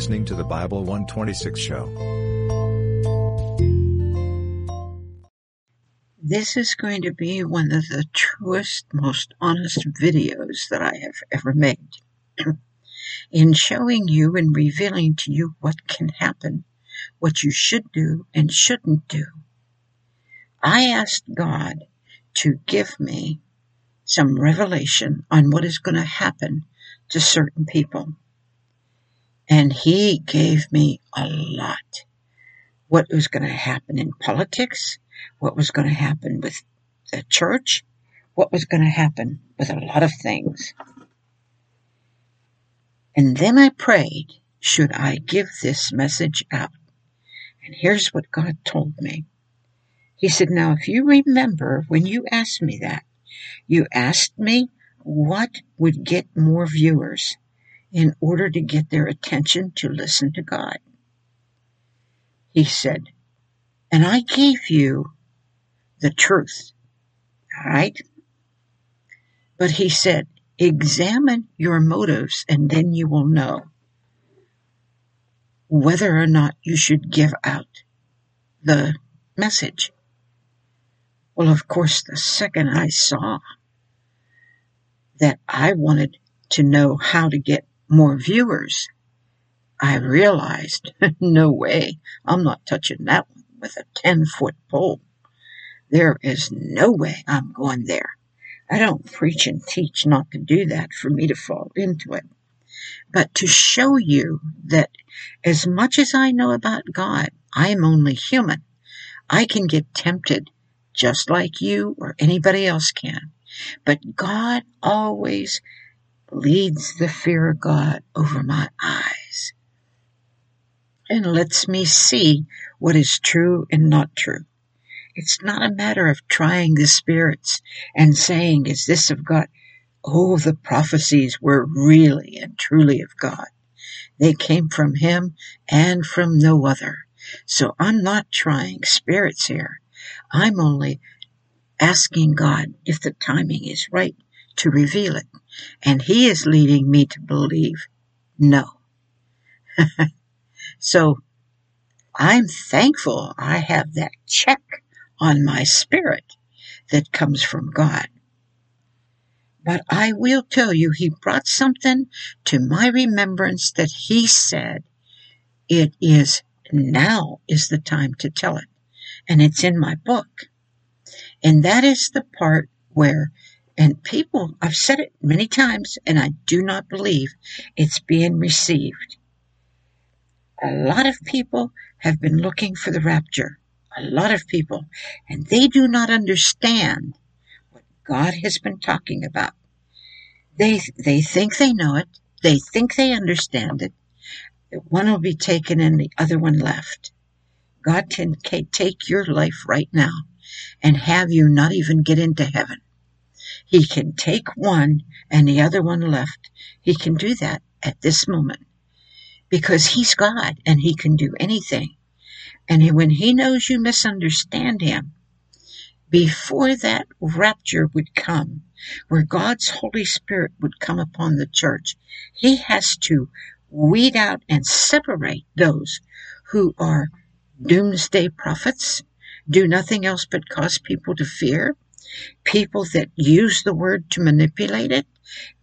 listening to the Bible 126 show. This is going to be one of the truest, most honest videos that I have ever made. In showing you and revealing to you what can happen, what you should do and shouldn't do. I asked God to give me some revelation on what is going to happen to certain people. And he gave me a lot. What was going to happen in politics, what was going to happen with the church, what was going to happen with a lot of things. And then I prayed, should I give this message out? And here's what God told me. He said, Now, if you remember when you asked me that, you asked me what would get more viewers in order to get their attention to listen to God. He said, and I gave you the truth. All right. But he said, examine your motives and then you will know whether or not you should give out the message. Well, of course, the second I saw that I wanted to know how to get more viewers, I realized, no way, I'm not touching that one with a 10 foot pole. There is no way I'm going there. I don't preach and teach not to do that for me to fall into it. But to show you that as much as I know about God, I am only human. I can get tempted just like you or anybody else can. But God always leads the fear of God over my eyes and lets me see what is true and not true. It's not a matter of trying the spirits and saying, is this of God? Oh, the prophecies were really and truly of God. They came from Him and from no other. So I'm not trying spirits here. I'm only asking God if the timing is right to reveal it. And He is leading me to believe no. so I'm thankful I have that check on my spirit that comes from God. But I will tell you, He brought something to my remembrance that He said, it is now is the time to tell it. And it's in my book. And that is the part where, and people, I've said it many times, and I do not believe it's being received. A lot of people have been looking for the rapture. A lot of people. And they do not understand what God has been talking about. They, they think they know it. They think they understand it. One will be taken and the other one left. God can take your life right now and have you not even get into heaven. He can take one and the other one left. He can do that at this moment because he's God and he can do anything. And when he knows you misunderstand him, before that rapture would come, where God's Holy Spirit would come upon the church, he has to weed out and separate those who are doomsday prophets, do nothing else but cause people to fear, people that use the word to manipulate it,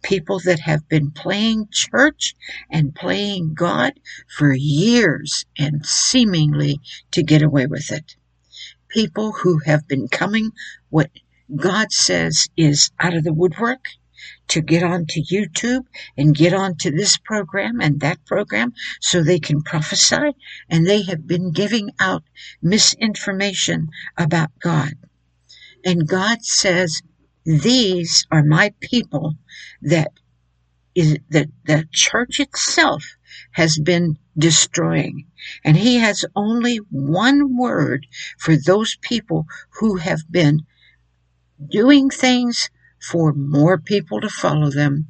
people that have been playing church and playing God for years and seemingly to get away with it. People who have been coming what God says is out of the woodwork to get onto YouTube and get onto this program and that program so they can prophesy and they have been giving out misinformation about God. And God says these are my people that is that the church itself has been destroying. And he has only one word for those people who have been doing things for more people to follow them,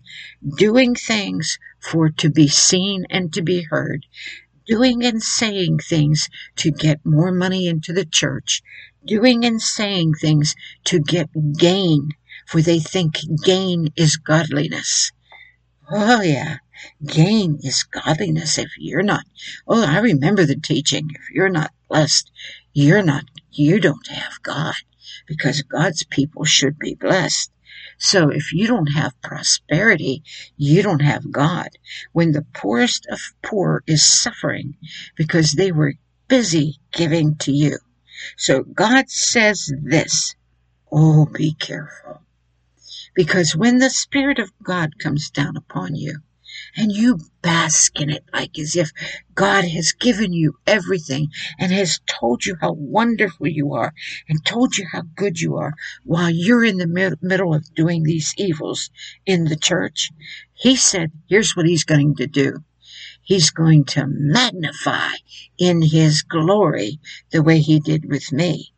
doing things for to be seen and to be heard, doing and saying things to get more money into the church, doing and saying things to get gain for they think gain is godliness. Oh, yeah. gain is godliness. If you're not, oh, I remember the teaching. If you're not blessed, you're not, you don't have God because God's people should be blessed. So if you don't have prosperity, you don't have God. When the poorest of poor is suffering because they were busy giving to you. So God says this. Oh, be careful. Because when the Spirit of God comes down upon you, and you bask in it like as if God has given you everything and has told you how wonderful you are and told you how good you are while you're in the mid- middle of doing these evils in the church. He said, here's what he's going to do. He's going to magnify in his glory the way he did with me.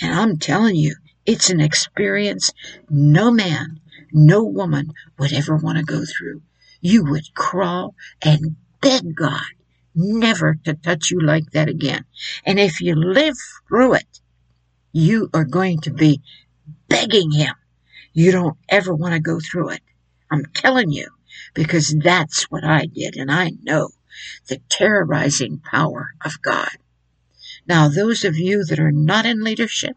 And I'm telling you, it's an experience no man, no woman would ever want to go through. You would crawl and beg God never to touch you like that again. And if you live through it, you are going to be begging Him. You don't ever want to go through it. I'm telling you, because that's what I did, and I know the terrorizing power of God. Now, those of you that are not in leadership,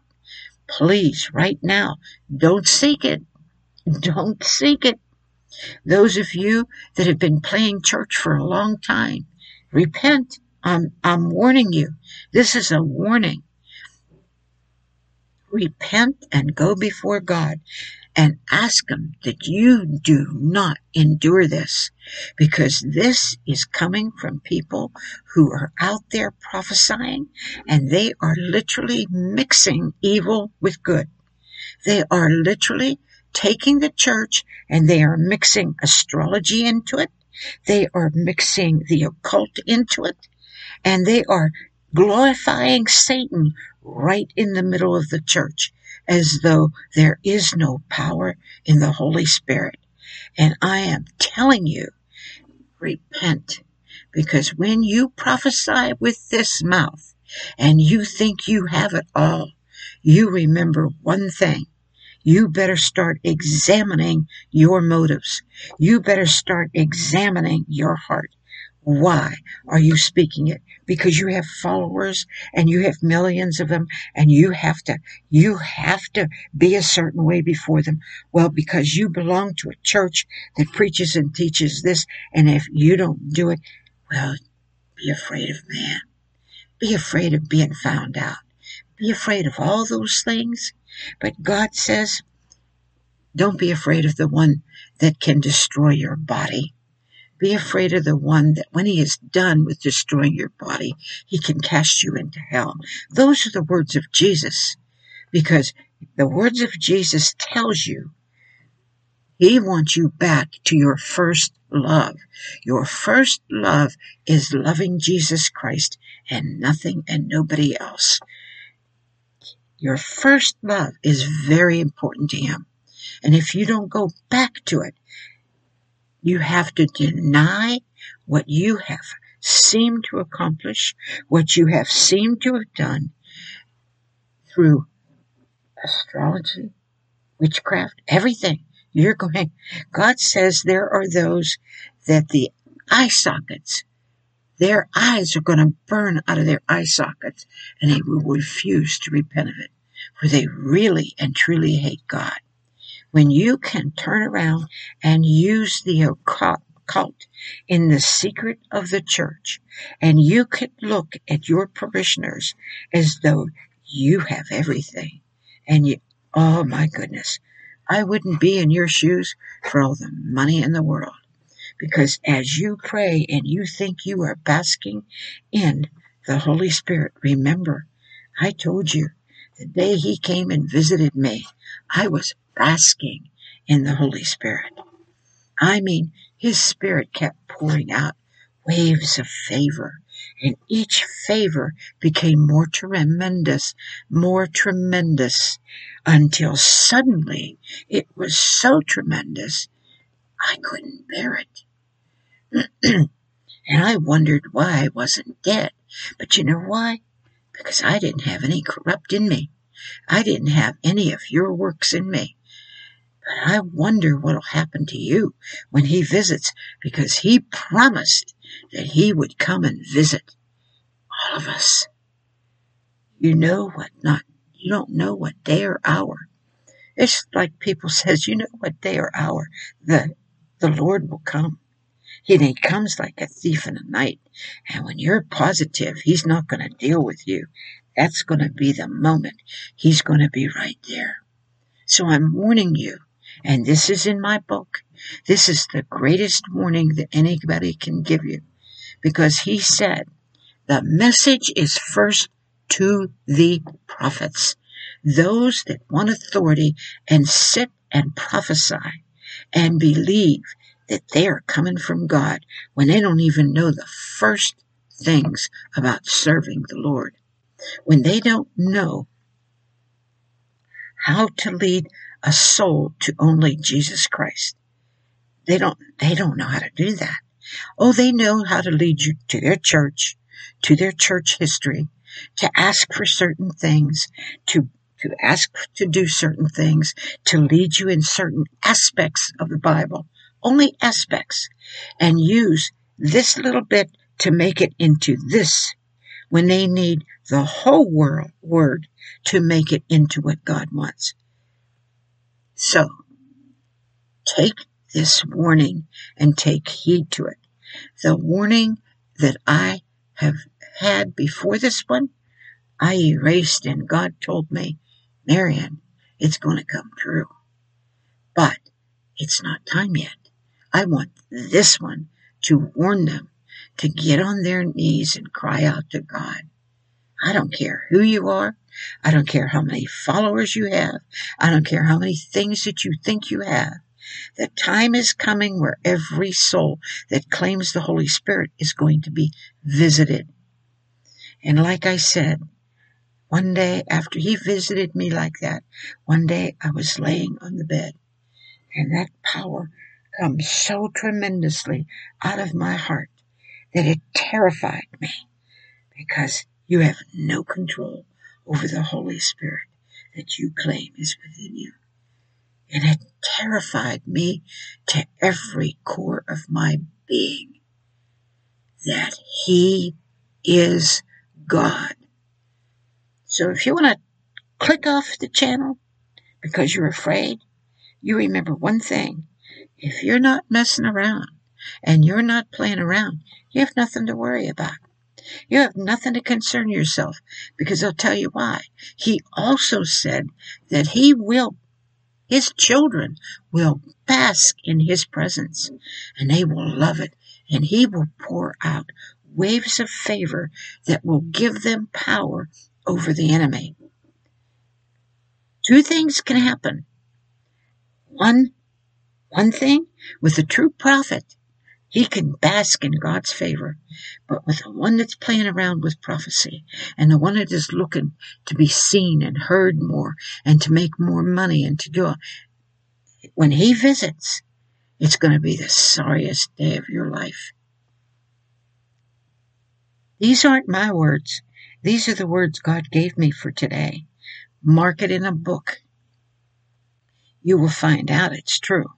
please, right now, don't seek it. Don't seek it. Those of you that have been playing church for a long time, repent. I'm, I'm warning you. This is a warning. Repent and go before God and ask Him that you do not endure this because this is coming from people who are out there prophesying and they are literally mixing evil with good. They are literally taking the church and they are mixing astrology into it. They are mixing the occult into it and they are glorifying Satan right in the middle of the church as though there is no power in the Holy Spirit. And I am telling you, repent. Because when you prophesy with this mouth and you think you have it all, you remember one thing. You better start examining your motives. You better start examining your heart. Why are you speaking it? Because you have followers and you have millions of them and you have to, you have to be a certain way before them. Well, because you belong to a church that preaches and teaches this. And if you don't do it, well, be afraid of man. Be afraid of being found out. Be afraid of all those things. But God says, don't be afraid of the one that can destroy your body. Be afraid of the one that when he is done with destroying your body, he can cast you into hell. Those are the words of Jesus because the words of Jesus tells you he wants you back to your first love. Your first love is loving Jesus Christ and nothing and nobody else. Your first love is very important to him. And if you don't go back to it, you have to deny what you have seemed to accomplish, what you have seemed to have done through astrology, witchcraft, everything. You're going, God says there are those that the eye sockets, their eyes are going to burn out of their eye sockets and they will refuse to repent of it, for they really and truly hate God when you can turn around and use the occult cult in the secret of the church and you can look at your parishioners as though you have everything and you, oh my goodness, I wouldn't be in your shoes for all the money in the world. Because as you pray and you think you are basking in the Holy Spirit, remember, I told you the day He came and visited me, I was basking in the Holy Spirit. I mean, His Spirit kept pouring out waves of favor, and each favor became more tremendous, more tremendous, until suddenly it was so tremendous I couldn't bear it. and I wondered why I wasn't dead. But you know why? Because I didn't have any corrupt in me. I didn't have any of your works in me. But I wonder what'll happen to you when he visits because he promised that he would come and visit all of us. You know what not you don't know what day or hour. It's like people says, you know what day or hour the the Lord will come. He, he comes like a thief in the night. And when you're positive he's not going to deal with you, that's going to be the moment he's going to be right there. So I'm warning you, and this is in my book. This is the greatest warning that anybody can give you because he said the message is first to the prophets, those that want authority and sit and prophesy and believe that they are coming from God when they don't even know the first things about serving the Lord. When they don't know how to lead a soul to only Jesus Christ. They don't, they don't know how to do that. Oh, they know how to lead you to their church, to their church history, to ask for certain things, to to ask to do certain things, to lead you in certain aspects of the Bible, only aspects, and use this little bit to make it into this when they need the whole world, word to make it into what God wants. So, take this warning and take heed to it. The warning that I have had before this one, I erased and God told me, Marian, it's going to come true. But it's not time yet. I want this one to warn them to get on their knees and cry out to God. I don't care who you are. I don't care how many followers you have. I don't care how many things that you think you have. The time is coming where every soul that claims the Holy Spirit is going to be visited. And like I said, one day after he visited me like that, one day I was laying on the bed and that power comes so tremendously out of my heart that it terrified me because you have no control over the Holy Spirit that you claim is within you. And it terrified me to every core of my being that He is God. So if you want to click off the channel because you're afraid, you remember one thing. If you're not messing around and you're not playing around, you have nothing to worry about. You have nothing to concern yourself because I'll tell you why. He also said that he will, his children will bask in his presence and they will love it and he will pour out waves of favor that will give them power over the enemy. Two things can happen. One, one thing with a true prophet he can bask in God's favor. But with the one that's playing around with prophecy and the one that is looking to be seen and heard more and to make more money and to do it, when he visits, it's going to be the sorriest day of your life. These aren't my words. These are the words God gave me for today. Mark it in a book. You will find out it's true.